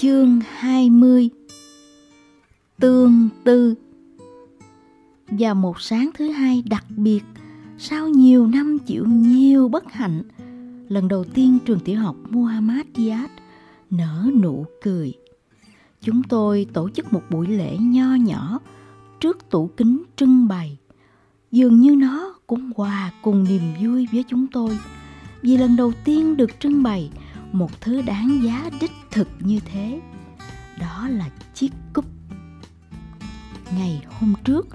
Chương 20 Tương tư Vào một sáng thứ hai đặc biệt, sau nhiều năm chịu nhiều bất hạnh, lần đầu tiên trường tiểu học Muhammad Diat nở nụ cười. Chúng tôi tổ chức một buổi lễ nho nhỏ trước tủ kính trưng bày. Dường như nó cũng hòa cùng niềm vui với chúng tôi vì lần đầu tiên được trưng bày một thứ đáng giá đích thực như thế đó là chiếc cúp ngày hôm trước,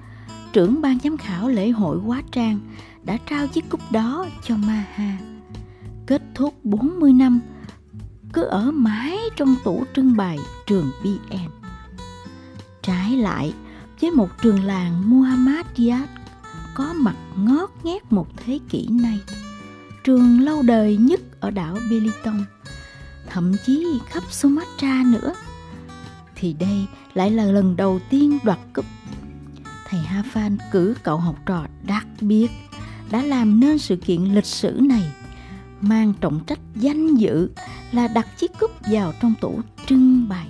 trưởng ban giám khảo lễ hội quá trang đã trao chiếc cúp đó cho Maha. Kết thúc 40 năm, cứ ở mãi trong tủ trưng bày trường BN. Trái lại, với một trường làng Muhammad có mặt ngót nghét một thế kỷ nay. Trường lâu đời nhất ở đảo Belitung thậm chí khắp Sumatra nữa. Thì đây lại là lần đầu tiên đoạt cúp. Thầy Ha Phan cử cậu học trò đặc biệt đã làm nên sự kiện lịch sử này, mang trọng trách danh dự là đặt chiếc cúp vào trong tủ trưng bày.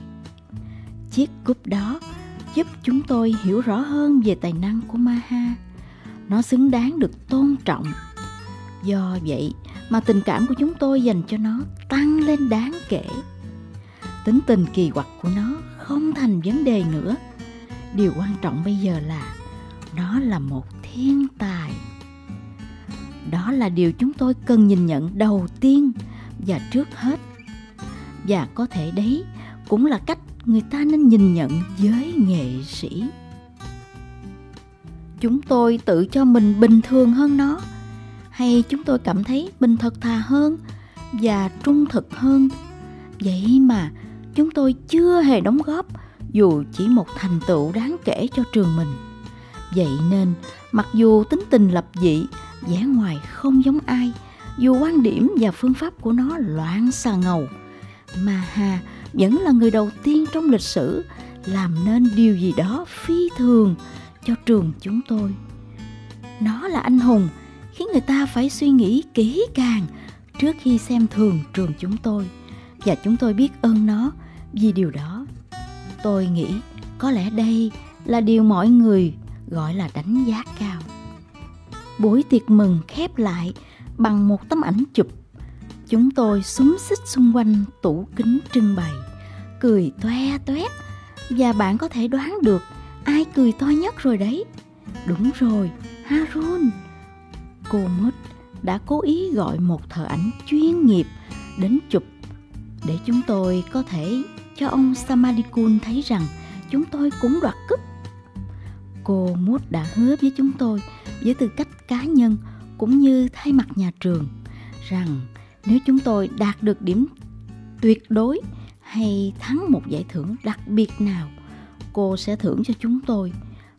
Chiếc cúp đó giúp chúng tôi hiểu rõ hơn về tài năng của Maha nó xứng đáng được tôn trọng. Do vậy mà tình cảm của chúng tôi dành cho nó tăng lên đáng kể. Tính tình kỳ quặc của nó không thành vấn đề nữa. Điều quan trọng bây giờ là nó là một thiên tài. Đó là điều chúng tôi cần nhìn nhận đầu tiên và trước hết. Và có thể đấy cũng là cách người ta nên nhìn nhận giới nghệ sĩ. Chúng tôi tự cho mình bình thường hơn nó hay chúng tôi cảm thấy mình thật thà hơn và trung thực hơn. Vậy mà chúng tôi chưa hề đóng góp, dù chỉ một thành tựu đáng kể cho trường mình. Vậy nên, mặc dù tính tình lập dị, vẻ ngoài không giống ai, dù quan điểm và phương pháp của nó loạn xà ngầu, mà hà vẫn là người đầu tiên trong lịch sử làm nên điều gì đó phi thường cho trường chúng tôi. Nó là anh hùng khiến người ta phải suy nghĩ kỹ càng trước khi xem thường trường chúng tôi. Và chúng tôi biết ơn nó vì điều đó. Tôi nghĩ có lẽ đây là điều mọi người gọi là đánh giá cao. Buổi tiệc mừng khép lại bằng một tấm ảnh chụp. Chúng tôi xúm xích xung quanh tủ kính trưng bày, cười toe toét. Và bạn có thể đoán được ai cười to nhất rồi đấy. Đúng rồi, harun cô Mốt đã cố ý gọi một thợ ảnh chuyên nghiệp đến chụp để chúng tôi có thể cho ông Samadikun thấy rằng chúng tôi cũng đoạt cúp. Cô Mút đã hứa với chúng tôi với tư cách cá nhân cũng như thay mặt nhà trường rằng nếu chúng tôi đạt được điểm tuyệt đối hay thắng một giải thưởng đặc biệt nào, cô sẽ thưởng cho chúng tôi.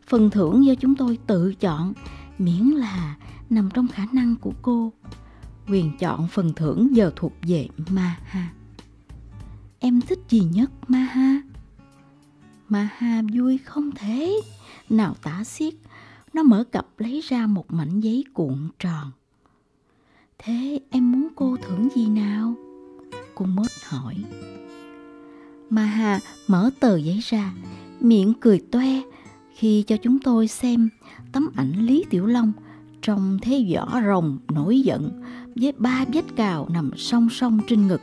Phần thưởng do chúng tôi tự chọn miễn là nằm trong khả năng của cô quyền chọn phần thưởng giờ thuộc về Maha. Em thích gì nhất Maha? Maha vui không thế nào tả xiết. Nó mở cặp lấy ra một mảnh giấy cuộn tròn. Thế em muốn cô thưởng gì nào? Cô mốt hỏi. Maha mở tờ giấy ra, miệng cười toe khi cho chúng tôi xem tấm ảnh Lý Tiểu Long – trong thế giỏ rồng nổi giận, với ba vết cào nằm song song trên ngực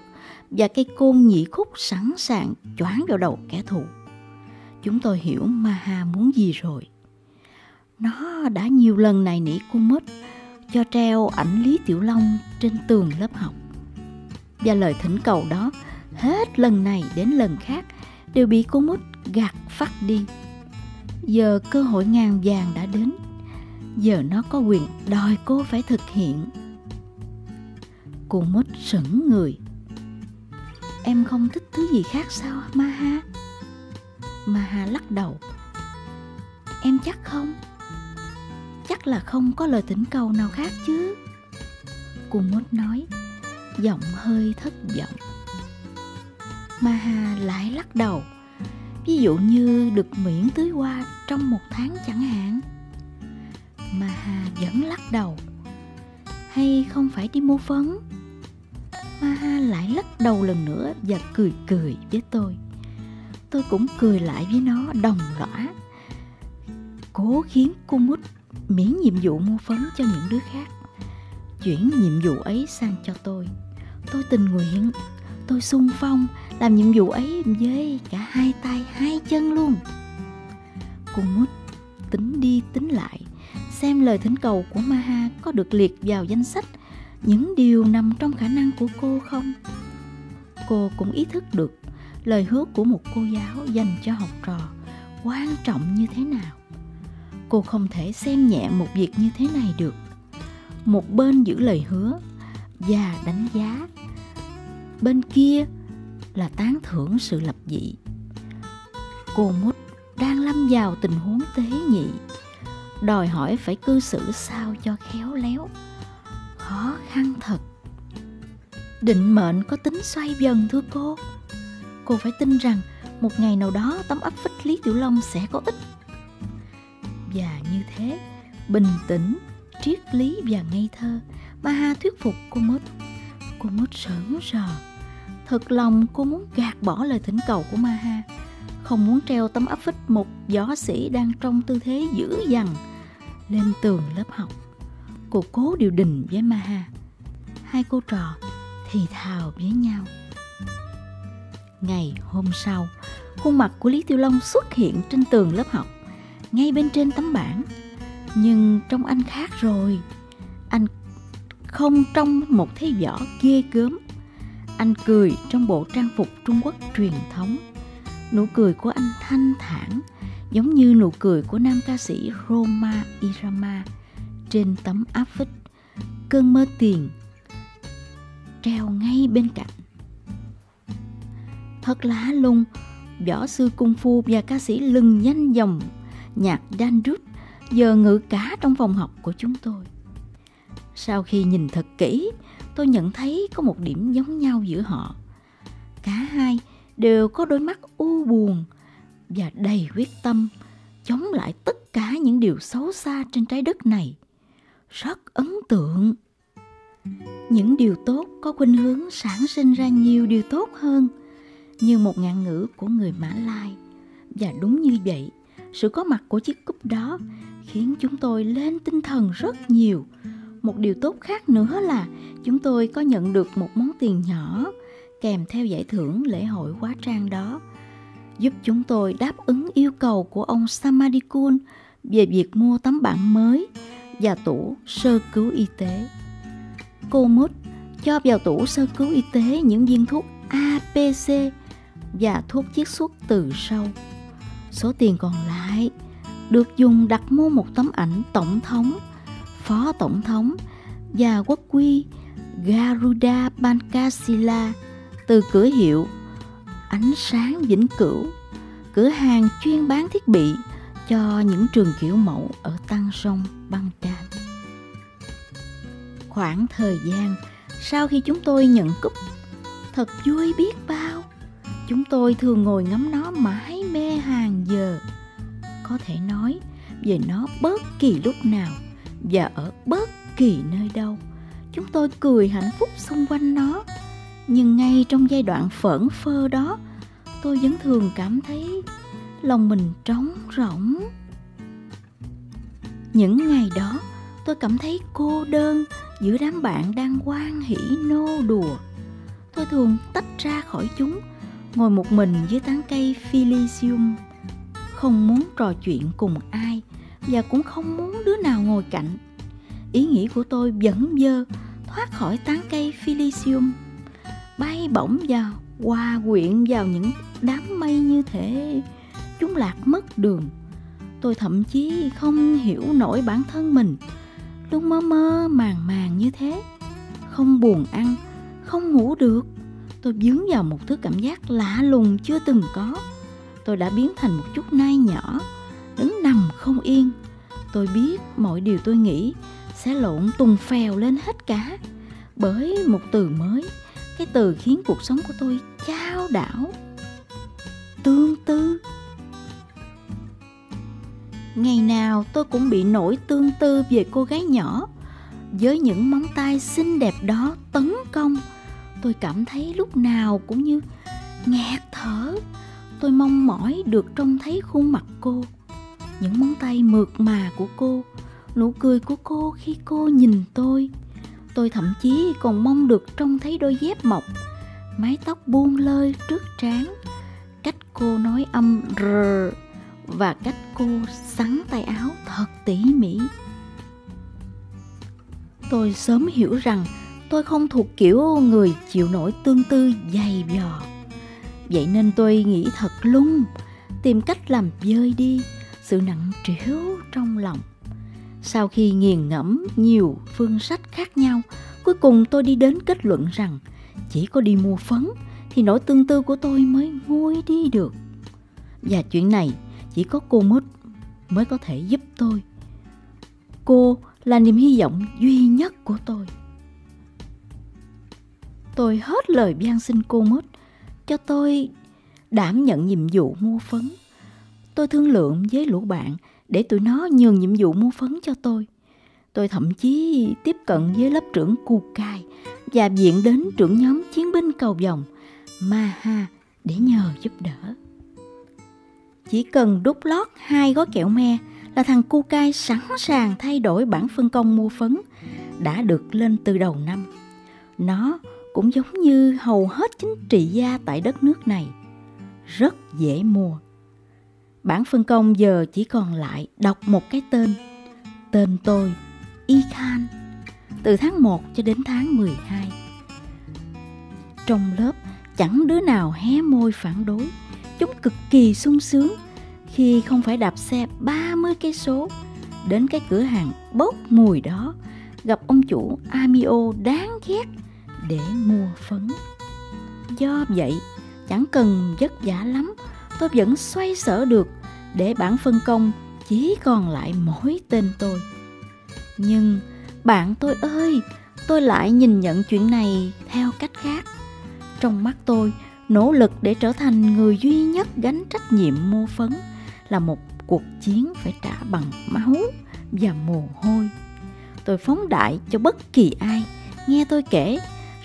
và cây côn nhị khúc sẵn sàng choáng vào đầu kẻ thù. Chúng tôi hiểu Maha muốn gì rồi. Nó đã nhiều lần này nỉ cô mất cho treo ảnh Lý Tiểu Long trên tường lớp học. Và lời thỉnh cầu đó hết lần này đến lần khác đều bị cô mút gạt phát đi. Giờ cơ hội ngàn vàng đã đến giờ nó có quyền đòi cô phải thực hiện. Cô mốt sững người. Em không thích thứ gì khác sao maha maha lắc đầu. Em chắc không? Chắc là không có lời thỉnh cầu nào khác chứ. Cô mốt nói, giọng hơi thất vọng. Maha lại lắc đầu. Ví dụ như được miễn tưới hoa trong một tháng chẳng hạn mà Hà vẫn lắc đầu. Hay không phải đi mua phấn? Maha lại lắc đầu lần nữa và cười cười với tôi. Tôi cũng cười lại với nó đồng lõa. Cố khiến cô mút miễn nhiệm vụ mua phấn cho những đứa khác. Chuyển nhiệm vụ ấy sang cho tôi. Tôi tình nguyện. Tôi sung phong làm nhiệm vụ ấy với cả hai tay, hai chân luôn. Cô mút tính đi tính lại xem lời thỉnh cầu của maha có được liệt vào danh sách những điều nằm trong khả năng của cô không? Cô cũng ý thức được lời hứa của một cô giáo dành cho học trò quan trọng như thế nào. Cô không thể xem nhẹ một việc như thế này được. Một bên giữ lời hứa và đánh giá, bên kia là tán thưởng sự lập dị. Cô mút đang lâm vào tình huống tế nhị đòi hỏi phải cư xử sao cho khéo léo. Khó khăn thật. Định mệnh có tính xoay dần thưa cô. Cô phải tin rằng một ngày nào đó tấm áp phích lý tiểu long sẽ có ích. Và như thế, bình tĩnh, triết lý và ngây thơ Maha thuyết phục cô mốt. Cô mốt sởn rờ thật lòng cô muốn gạt bỏ lời thỉnh cầu của Maha không muốn treo tấm áp phích một võ sĩ đang trong tư thế dữ dằn lên tường lớp học. Cô cố điều đình với Maha hai cô trò thì thào với nhau. Ngày hôm sau, khuôn mặt của lý tiêu long xuất hiện trên tường lớp học, ngay bên trên tấm bảng. Nhưng trong anh khác rồi. Anh không trong một thế võ ghê gớm. Anh cười trong bộ trang phục trung quốc truyền thống. Nụ cười của anh thanh thản giống như nụ cười của nam ca sĩ Roma Irama trên tấm áp phích cơn mơ tiền treo ngay bên cạnh thật lạ lung, võ sư cung phu và ca sĩ lừng nhanh dòng nhạc Dandrut giờ ngự cá trong phòng học của chúng tôi. Sau khi nhìn thật kỹ, tôi nhận thấy có một điểm giống nhau giữa họ. Cả hai đều có đôi mắt u buồn và đầy quyết tâm chống lại tất cả những điều xấu xa trên trái đất này. Rất ấn tượng. Những điều tốt có khuynh hướng sản sinh ra nhiều điều tốt hơn, như một ngạn ngữ của người Mã Lai. Và đúng như vậy, sự có mặt của chiếc cúp đó khiến chúng tôi lên tinh thần rất nhiều một điều tốt khác nữa là chúng tôi có nhận được một món tiền nhỏ kèm theo giải thưởng lễ hội hóa trang đó giúp chúng tôi đáp ứng yêu cầu của ông Samadikun về việc mua tấm bảng mới và tủ sơ cứu y tế. Cô Mút cho vào tủ sơ cứu y tế những viên thuốc APC và thuốc chiết xuất từ sâu. Số tiền còn lại được dùng đặt mua một tấm ảnh tổng thống, phó tổng thống và quốc quy Garuda Bankasila từ cửa hiệu Ánh sáng vĩnh cửu, cửa hàng chuyên bán thiết bị cho những trường kiểu mẫu ở Tăng Sông, Băng Tràn. Khoảng thời gian sau khi chúng tôi nhận cúp, thật vui biết bao. Chúng tôi thường ngồi ngắm nó mãi mê hàng giờ có thể nói về nó bất kỳ lúc nào và ở bất kỳ nơi đâu chúng tôi cười hạnh phúc xung quanh nó nhưng ngay trong giai đoạn phởn phơ đó, tôi vẫn thường cảm thấy lòng mình trống rỗng. Những ngày đó, tôi cảm thấy cô đơn giữa đám bạn đang quan hỉ nô đùa. Tôi thường tách ra khỏi chúng, ngồi một mình dưới tán cây philisium, không muốn trò chuyện cùng ai và cũng không muốn đứa nào ngồi cạnh. Ý nghĩ của tôi vẫn dơ thoát khỏi tán cây philisium bay bổng vào hòa quyện vào những đám mây như thế, chúng lạc mất đường. Tôi thậm chí không hiểu nổi bản thân mình. Luôn mơ mơ màng màng như thế. Không buồn ăn không ngủ được. Tôi vướng vào một thứ cảm giác lạ lùng chưa từng có. Tôi đã biến thành một chút nai nhỏ đứng nằm không yên. Tôi biết mọi điều tôi nghĩ sẽ lộn tùng phèo lên hết cả. Bởi một từ mới cái từ khiến cuộc sống của tôi chao đảo. Tương tư. Ngày nào tôi cũng bị nổi tương tư về cô gái nhỏ. Với những móng tay xinh đẹp đó tấn công, tôi cảm thấy lúc nào cũng như nghẹt thở. Tôi mong mỏi được trông thấy khuôn mặt cô. Những móng tay mượt mà của cô, nụ cười của cô khi cô nhìn tôi tôi thậm chí còn mong được trông thấy đôi dép mọc. Mái tóc buông lơi trước trán. Cách cô nói âm r và cách cô sắn tay áo thật tỉ mỉ. Tôi sớm hiểu rằng tôi không thuộc kiểu người chịu nổi tương tư dày dò vậy nên tôi nghĩ thật lung, tìm cách làm vơi đi sự nặng trĩu trong lòng sau khi nghiền ngẫm nhiều phương sách khác nhau, cuối cùng tôi đi đến kết luận rằng chỉ có đi mua phấn thì nỗi tương tư của tôi mới nguôi đi được. Và chuyện này chỉ có cô mút mới có thể giúp tôi. Cô là niềm hy vọng duy nhất của tôi. Tôi hết lời van xin cô mút cho tôi đảm nhận nhiệm vụ mua phấn. Tôi thương lượng với lũ bạn để tụi nó nhường nhiệm vụ mua phấn cho tôi tôi thậm chí tiếp cận với lớp trưởng Cù cai và viện đến trưởng nhóm chiến binh cầu vòng Maha để nhờ giúp đỡ. Chỉ cần đút lót hai gói kẹo me là thằng cu cai sẵn sàng thay đổi bản phân công mua phấn đã được lên từ đầu năm. Nó cũng giống như hầu hết chính trị gia tại đất nước này, rất dễ mua. Bản phân công giờ chỉ còn lại đọc một cái tên. Tên tôi, Y Khan, từ tháng 1 cho đến tháng 12. Trong lớp chẳng đứa nào hé môi phản đối. Chúng cực kỳ sung sướng khi không phải đạp xe 30 cây số đến cái cửa hàng bốc mùi đó gặp ông chủ Amio đáng ghét để mua phấn. Do vậy, chẳng cần vất vả lắm, tôi vẫn xoay sở được để bản phân công chỉ còn lại mỗi tên tôi. Nhưng bạn tôi ơi, tôi lại nhìn nhận chuyện này theo cách khác. Trong mắt tôi nỗ lực để trở thành người duy nhất gánh trách nhiệm mua phấn là một cuộc chiến phải trả bằng máu và mồ hôi. Tôi phóng đại cho bất kỳ ai. Nghe tôi kể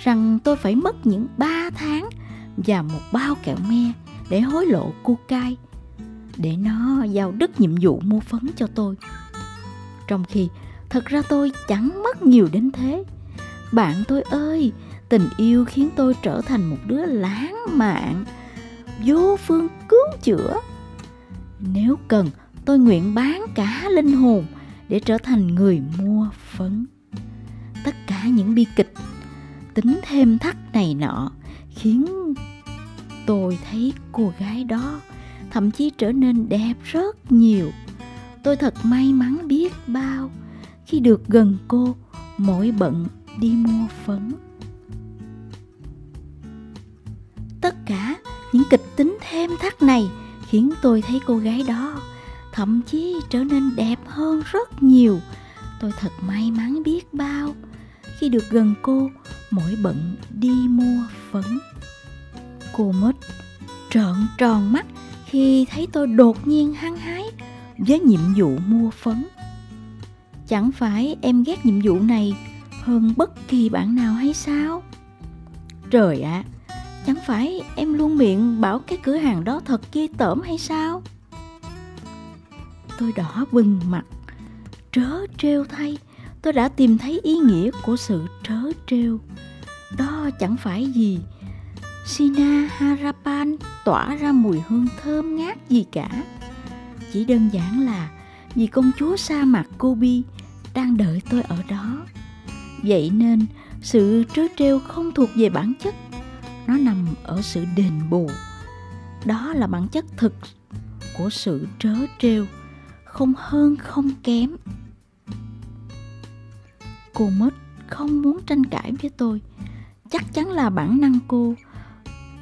rằng tôi phải mất những ba tháng và một bao kẹo me để hối lộ cô cai, để nó giao đứt nhiệm vụ mua phấn cho tôi. Trong khi thật ra tôi chẳng mất nhiều đến thế. Bạn tôi ơi, tình yêu khiến tôi trở thành một đứa lãng mạn, vô phương cứu chữa. Nếu cần, tôi nguyện bán cả linh hồn để trở thành người mua phấn tất cả những bi kịch, tính thêm thắt này nọ khiến tôi thấy cô gái đó thậm chí trở nên đẹp rất nhiều. Tôi thật may mắn biết bao khi được gần cô mỗi bận đi mua phấn. Tất cả những kịch tính thêm thắt này khiến tôi thấy cô gái đó thậm chí trở nên đẹp hơn rất nhiều. Tôi thật may mắn biết bao khi được gần cô mỗi bận đi mua phấn cô mất trợn tròn mắt khi thấy tôi đột nhiên hăng hái với nhiệm vụ mua phấn chẳng phải em ghét nhiệm vụ này hơn bất kỳ bạn nào hay sao trời ạ à, Chẳng phải em luôn miệng bảo cái cửa hàng đó thật ghê tởm hay sao? Tôi đỏ bừng mặt, trớ trêu thay, tôi đã tìm thấy ý nghĩa của sự trớ trêu. Đó chẳng phải gì, Sina Harapan tỏa ra mùi hương thơm ngát gì cả. Chỉ đơn giản là vì công chúa sa mạc Kobi đang đợi tôi ở đó. Vậy nên sự trớ trêu không thuộc về bản chất nó nằm ở sự đền bù đó là bản chất thực của sự trớ trêu, không hơn không kém cô mất không muốn tranh cãi với tôi chắc chắn là bản năng cô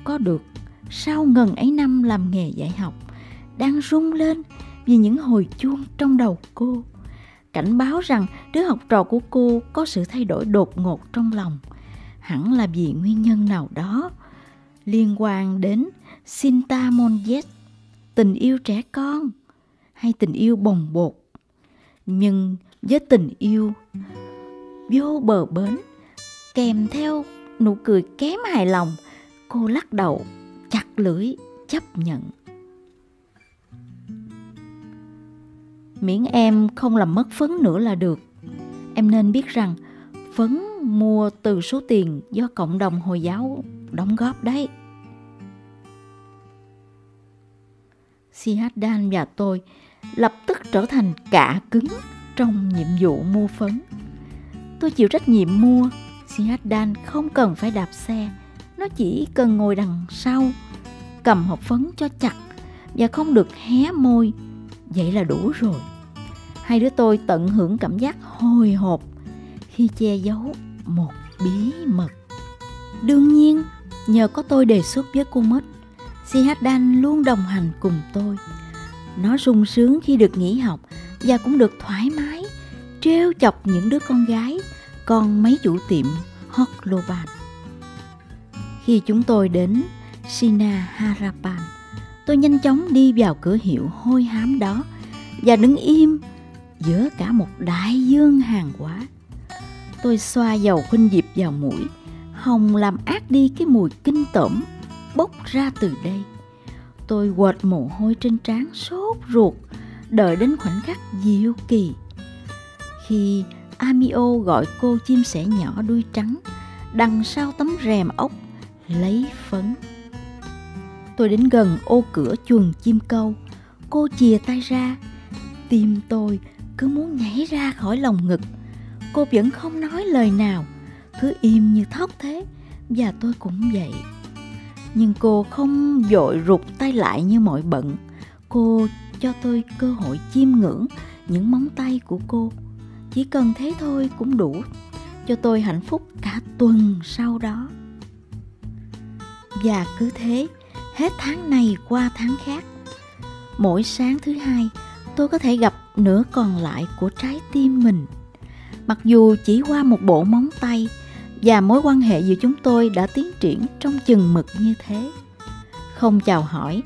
có được. Sau ngần ấy năm làm nghề dạy học đang rung lên vì những hồi chuông trong đầu cô. Cảnh báo rằng đứa học trò của cô có sự thay đổi đột ngột trong lòng. Hẳn là vì nguyên nhân nào đó liên quan đến Sinta Monjet, tình yêu trẻ con hay tình yêu bồng bột. Nhưng với tình yêu vô bờ bến kèm theo nụ cười kém hài lòng, Cô lắc đầu, chặt lưỡi, chấp nhận. Miễn em không làm mất phấn nữa là được. Em nên biết rằng phấn mua từ số tiền do cộng đồng Hồi giáo đóng góp đấy. Sihadan và tôi lập tức trở thành cả cứng trong nhiệm vụ mua phấn. Tôi chịu trách nhiệm mua, Sihadan không cần phải đạp xe, nó chỉ cần ngồi đằng sau, cầm hộp phấn cho chặt và không được hé môi. Vậy là đủ rồi. Hai đứa tôi tận hưởng cảm giác hồi hộp khi che giấu một bí mật. Đương nhiên, nhờ có tôi đề xuất với cô Mít, Sihaddan luôn đồng hành cùng tôi. Nó sung sướng khi được nghỉ học và cũng được thoải mái trêu chọc những đứa con gái con mấy chủ tiệm Hot lô Loban. Khi chúng tôi đến Sina Harapan, tôi nhanh chóng đi vào cửa hiệu hôi hám đó và đứng im giữa cả một đại dương hàng hóa. Tôi xoa dầu khuynh diệp vào mũi, hồng làm át đi cái mùi kinh tởm bốc ra từ đây. Tôi quệt mồ hôi trên trán sốt ruột, đợi đến khoảnh khắc diệu kỳ. Khi Amio gọi cô chim sẻ nhỏ đuôi trắng đằng sau tấm rèm ốc lấy phấn. Tôi đến gần ô cửa chuồng chim câu, cô chìa tay ra, tim tôi cứ muốn nhảy ra khỏi lòng ngực. Cô vẫn không nói lời nào, cứ im như thóc thế, và tôi cũng vậy. Nhưng cô không vội rụt tay lại như mọi bận. Cô cho tôi cơ hội chiêm ngưỡng những móng tay của cô. Chỉ cần thế thôi cũng đủ cho tôi hạnh phúc cả tuần sau đó. Và cứ thế, hết tháng này qua tháng khác. Mỗi sáng thứ hai, tôi có thể gặp nửa còn lại của trái tim mình. Mặc dù chỉ qua một bộ móng tay và mối quan hệ giữa chúng tôi đã tiến triển trong chừng mực như thế. Không chào hỏi,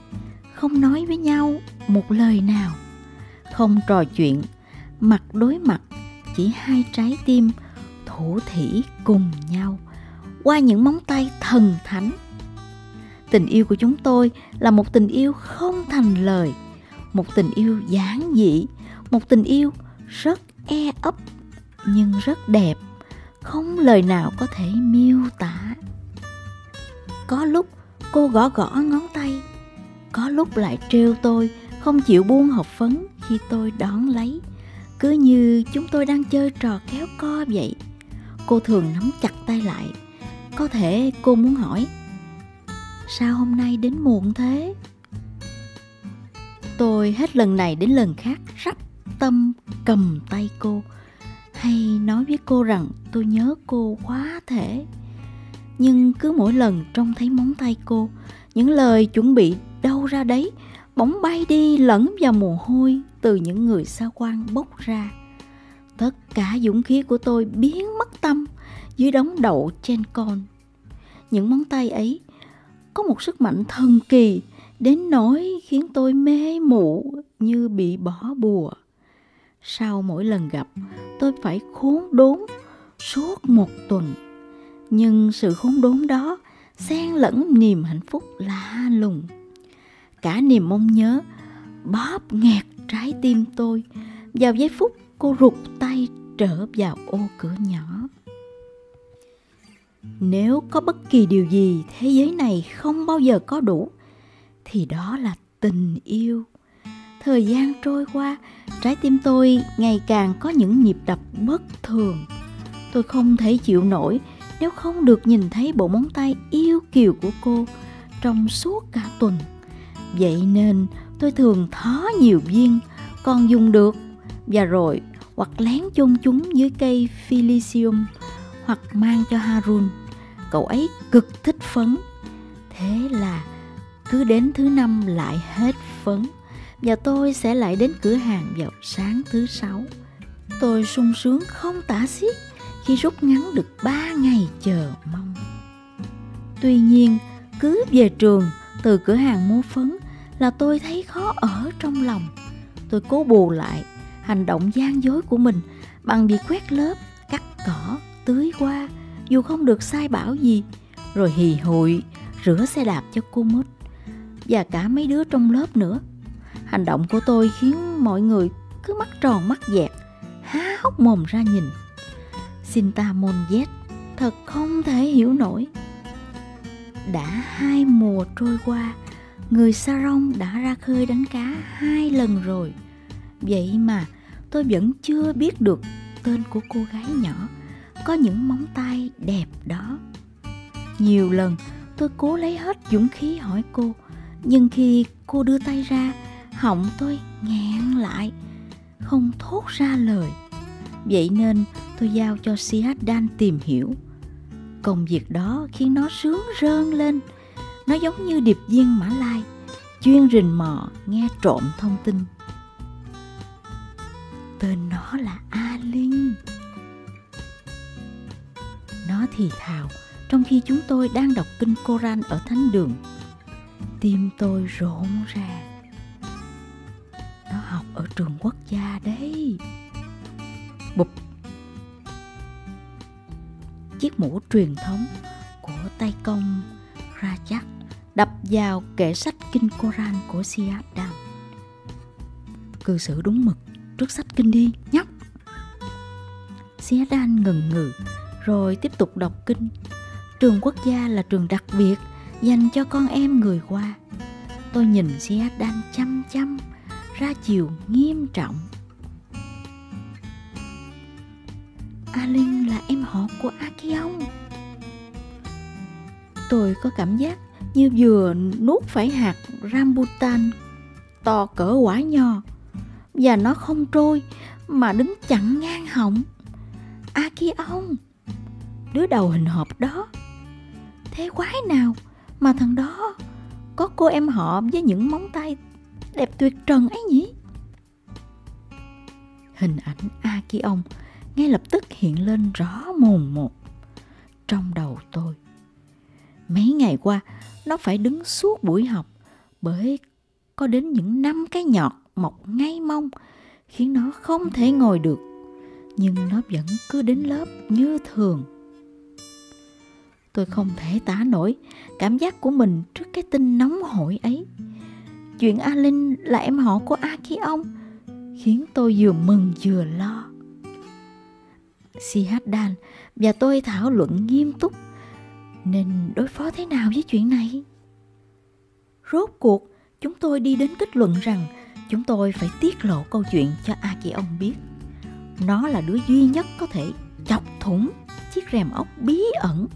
không nói với nhau một lời nào, không trò chuyện, mặt đối mặt, chỉ hai trái tim thủ thỉ cùng nhau qua những móng tay thần thánh. Tình yêu của chúng tôi là một tình yêu không thành lời, một tình yêu giản dị, một tình yêu rất e ấp nhưng rất đẹp, không lời nào có thể miêu tả. Có lúc cô gõ gõ ngón tay, có lúc lại trêu tôi không chịu buông hộp phấn khi tôi đón lấy, cứ như chúng tôi đang chơi trò kéo co vậy cô thường nắm chặt tay lại có thể cô muốn hỏi sao hôm nay đến muộn thế? Tôi hết lần này đến lần khác rắp tâm cầm tay cô, hay nói với cô rằng tôi nhớ cô quá thể. Nhưng cứ mỗi lần trông thấy móng tay cô, những lời chuẩn bị đâu ra đấy bỗng bay đi lẫn vào mồ hôi từ những người xa quan bốc ra. Tất cả dũng khí của tôi biến mất tâm dưới đống đậu trên con. Những móng tay ấy có một sức mạnh thần kỳ đến nỗi khiến tôi mê mụ như bị bỏ bùa. Sau mỗi lần gặp, tôi phải khốn đốn suốt một tuần. Nhưng sự khốn đốn đó xen lẫn niềm hạnh phúc lạ lùng. Cả niềm mong nhớ bóp nghẹt trái tim tôi vào giây phút cô rụt tay trở vào ô cửa nhỏ nếu có bất kỳ điều gì thế giới này không bao giờ có đủ, thì đó là tình yêu. Thời gian trôi qua, trái tim tôi ngày càng có những nhịp đập bất thường. Tôi không thể chịu nổi nếu không được nhìn thấy bộ móng tay yêu kiều của cô trong suốt cả tuần. Vậy nên tôi thường thó nhiều viên, còn dùng được, và rồi hoặc lén chôn chúng dưới cây Philisium hoặc mang cho Harun. Cậu ấy cực thích phấn. Thế là cứ đến thứ năm lại hết phấn và tôi sẽ lại đến cửa hàng vào sáng thứ sáu. Tôi sung sướng không tả xiết khi rút ngắn được ba ngày chờ mong. Tuy nhiên, cứ về trường từ cửa hàng mua phấn là tôi thấy khó ở trong lòng. Tôi cố bù lại hành động gian dối của mình bằng việc quét lớp, cắt cỏ, tưới hoa, dù không được sai bảo gì, rồi hì hụi rửa xe đạp cho cô mút và cả mấy đứa trong lớp nữa. Hành động của tôi khiến mọi người cứ mắt tròn mắt dẹt, há hốc mồm ra nhìn. Sintamon Z thật không thể hiểu nổi. Đã hai mùa trôi qua, người Sarong đã ra khơi đánh cá hai lần rồi. Vậy mà tôi vẫn chưa biết được tên của cô gái nhỏ có những móng tay đẹp đó. Nhiều lần tôi cố lấy hết dũng khí hỏi cô, nhưng khi cô đưa tay ra, họng tôi nghẹn lại, không thốt ra lời. Vậy nên tôi giao cho Sihat Dan tìm hiểu. Công việc đó khiến nó sướng rơn lên. Nó giống như điệp viên Mã Lai, chuyên rình mò nghe trộm thông tin. Tên nó là A Linh. Thì thào trong khi chúng tôi đang đọc kinh Koran ở thánh đường. Tim tôi rộn ràng. Nó học ở trường quốc gia đấy. Bụp. Chiếc mũ truyền thống của tay công Rajat đập vào kệ sách kinh Koran của Siadan. Cư xử đúng mực trước sách kinh đi, nhóc. Siadan ngần ngừ rồi tiếp tục đọc kinh. Trường quốc gia là trường đặc biệt dành cho con em người Hoa. Tôi nhìn Siadan chăm chăm, ra chiều nghiêm trọng. A Linh là em họ của A Kiong. Tôi có cảm giác như vừa nuốt phải hạt rambutan to cỡ quả nho và nó không trôi mà đứng chặn ngang họng. A Kiông, đứa đầu hình hộp đó. Thế quái nào mà thằng đó có cô em họ với những móng tay đẹp tuyệt trần ấy nhỉ? Hình ảnh A Kiông ngay lập tức hiện lên rõ mồn một trong đầu tôi. Mấy ngày qua, nó phải đứng suốt buổi học bởi có đến những năm cái nhọt mọc ngay mông khiến nó không thể ngồi được. Nhưng nó vẫn cứ đến lớp như thường. Tôi không thể tả nổi cảm giác của mình trước cái tin nóng hổi ấy. Chuyện A Linh là em họ của A Ki Ông khiến tôi vừa mừng vừa lo. Si Hát Đan và tôi thảo luận nghiêm túc nên đối phó thế nào với chuyện này? Rốt cuộc, chúng tôi đi đến kết luận rằng chúng tôi phải tiết lộ câu chuyện cho A Ki Ông biết. Nó là đứa duy nhất có thể chọc thủng chiếc rèm ốc bí ẩn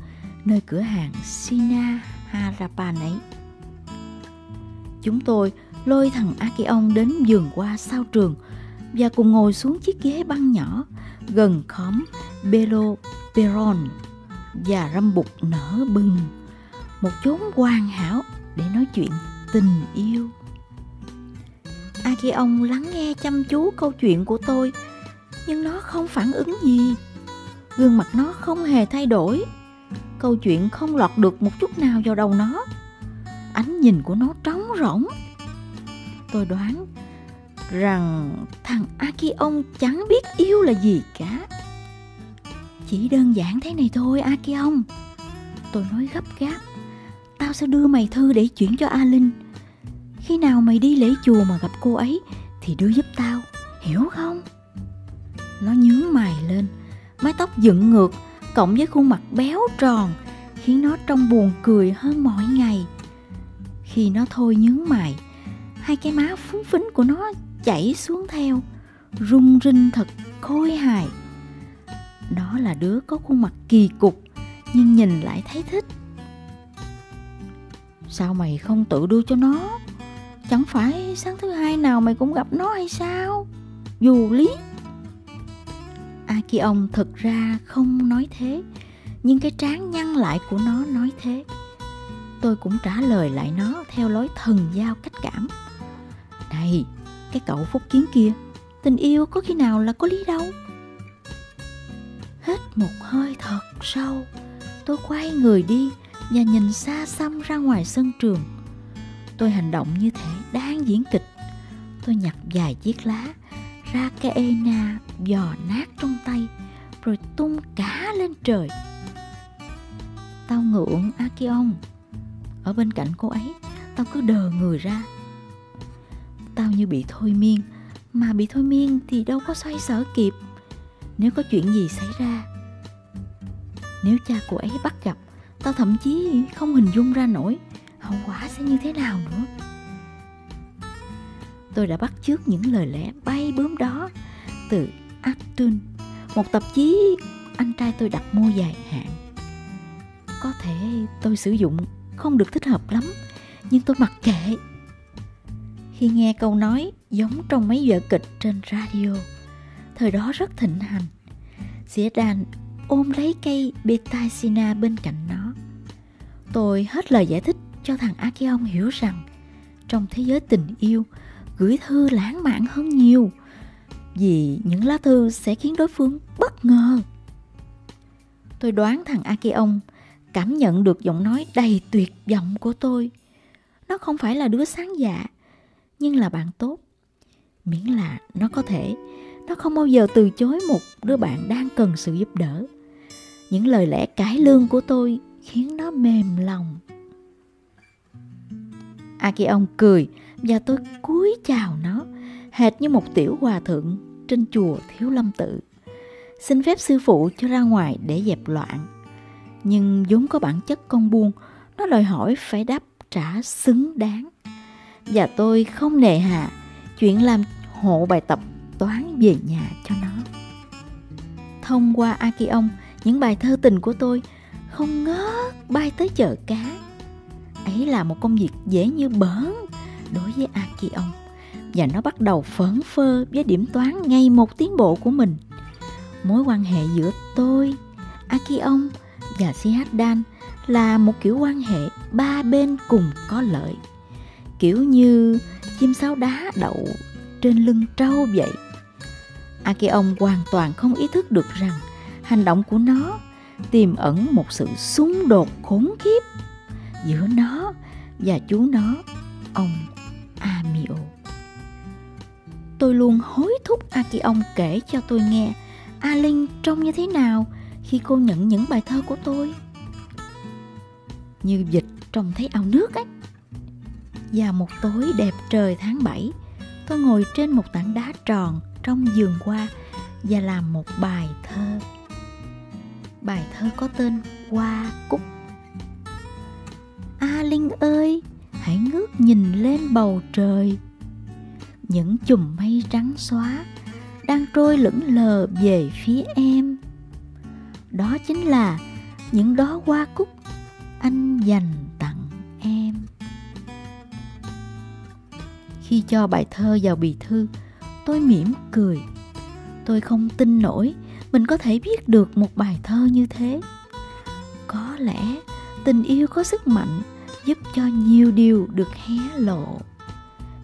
nơi cửa hàng Sina Harapan ấy. Chúng tôi lôi thằng Akion đến vườn qua sau trường và cùng ngồi xuống chiếc ghế băng nhỏ gần khóm Belo Peron và râm bụt nở bừng. Một chốn hoàn hảo để nói chuyện tình yêu. Akion ông lắng nghe chăm chú câu chuyện của tôi, nhưng nó không phản ứng gì. Gương mặt nó không hề thay đổi câu chuyện không lọt được một chút nào vào đầu nó ánh nhìn của nó trống rỗng tôi đoán rằng thằng Akion chẳng biết yêu là gì cả. Chỉ đơn giản thế này thôi Akion. Tôi nói gấp gáp. Tao sẽ đưa mày thư để chuyển cho A Linh. Khi nào mày đi lễ chùa mà gặp cô ấy thì đưa giúp tao, hiểu không? Nó nhướng mày lên, mái tóc dựng ngược cộng với khuôn mặt béo tròn khiến nó trông buồn cười hơn mọi ngày. Khi nó thôi nhướng mày, hai cái má phúng phính của nó chảy xuống theo rung rinh thật khôi hài. Đó là đứa có khuôn mặt kỳ cục nhưng nhìn lại thấy thích. Sao mày không tự đưa cho nó? Chẳng phải sáng thứ hai nào mày cũng gặp nó hay sao? Dù lý khi ông thực ra không nói thế. Nhưng cái trán nhăn lại của nó nói thế. Tôi cũng trả lời lại nó theo lối thần giao cách cảm. Này, cái cậu phúc kiến kia, tình yêu có khi nào là có lý đâu? Hết một hơi thật sâu, tôi quay người đi và nhìn xa xăm ra ngoài sân trường. Tôi hành động như thể đang diễn kịch. Tôi nhặt vài chiếc lá ra cái ena giò nát trong tay, rồi tung cá lên trời. Tao ngưỡng Akion ở bên cạnh cô ấy, tao cứ đờ người ra. Tao như bị thôi miên, mà bị thôi miên thì đâu có xoay sở kịp. Nếu có chuyện gì xảy ra, nếu cha cô ấy bắt gặp, tao thậm chí không hình dung ra nổi hậu quả sẽ như thế nào nữa tôi đã bắt chước những lời lẽ bay bướm đó từ Actun, một tạp chí anh trai tôi đặt mua dài hạn. Có thể tôi sử dụng không được thích hợp lắm, nhưng tôi mặc kệ. Khi nghe câu nói giống trong mấy vở kịch trên radio, thời đó rất thịnh hành. Xỉa đàn ôm lấy cây Betasina bên cạnh nó. Tôi hết lời giải thích cho thằng Akeon hiểu rằng trong thế giới tình yêu, gửi thư lãng mạn hơn nhiều – vì những lá thư sẽ khiến đối phương bất ngờ. Tôi đoán thằng Akion cảm nhận được giọng nói đầy tuyệt vọng của tôi. Nó không phải là đứa sáng dạ, nhưng là bạn tốt. Miễn là nó có thể, nó không bao giờ từ chối một đứa bạn đang cần sự giúp đỡ. Những lời lẽ cải lương của tôi khiến nó mềm lòng. Akion cười và tôi cúi chào nó hệt như một tiểu hòa thượng trên chùa Thiếu Lâm Tự. Xin phép sư phụ cho ra ngoài để dẹp loạn. Nhưng vốn có bản chất con buông, nó đòi hỏi phải đáp trả xứng đáng. Và tôi không nề hà chuyện làm hộ bài tập toán về nhà cho nó. Thông qua Akion, những bài thơ tình của tôi không ngớt bay tới chợ cá. Ấy là một công việc dễ như bỡn đối với Akion và nó bắt đầu phấn phơ với điểm toán ngày một tiến bộ của mình. Mối quan hệ giữa tôi, Akion và Sihaddan là một kiểu quan hệ ba bên cùng có lợi. Kiểu như chim sáo đá đậu trên lưng trâu vậy. Akion hoàn toàn không ý thức được rằng hành động của nó tiềm ẩn một sự xung đột khốn khiếp giữa nó và chú nó, ông Amio tôi luôn hối thúc Akion kể cho tôi nghe A Linh trông như thế nào khi cô nhận những bài thơ của tôi. Như dịch trông thấy ao nước ấy. Và một tối đẹp trời tháng 7, tôi ngồi trên một tảng đá tròn trong vườn hoa và làm một bài thơ. Bài thơ có tên Hoa Cúc. A Linh ơi, hãy ngước nhìn lên bầu trời. Những chùm mây trắng xóa đang trôi lững lờ về phía em. Đó chính là những đó hoa cúc anh dành tặng em. Khi cho bài thơ vào bì thư, tôi mỉm cười. Tôi không tin nổi mình có thể viết được một bài thơ như thế. Có lẽ tình yêu có sức mạnh giúp cho nhiều điều được hé lộ.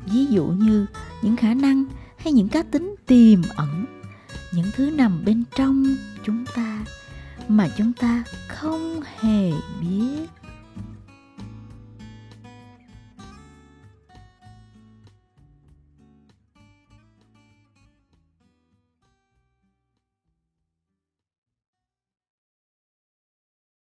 Ví dụ như những khả năng hay những cá tính tiềm ẩn, những thứ nằm bên trong chúng ta mà chúng ta không hề biết.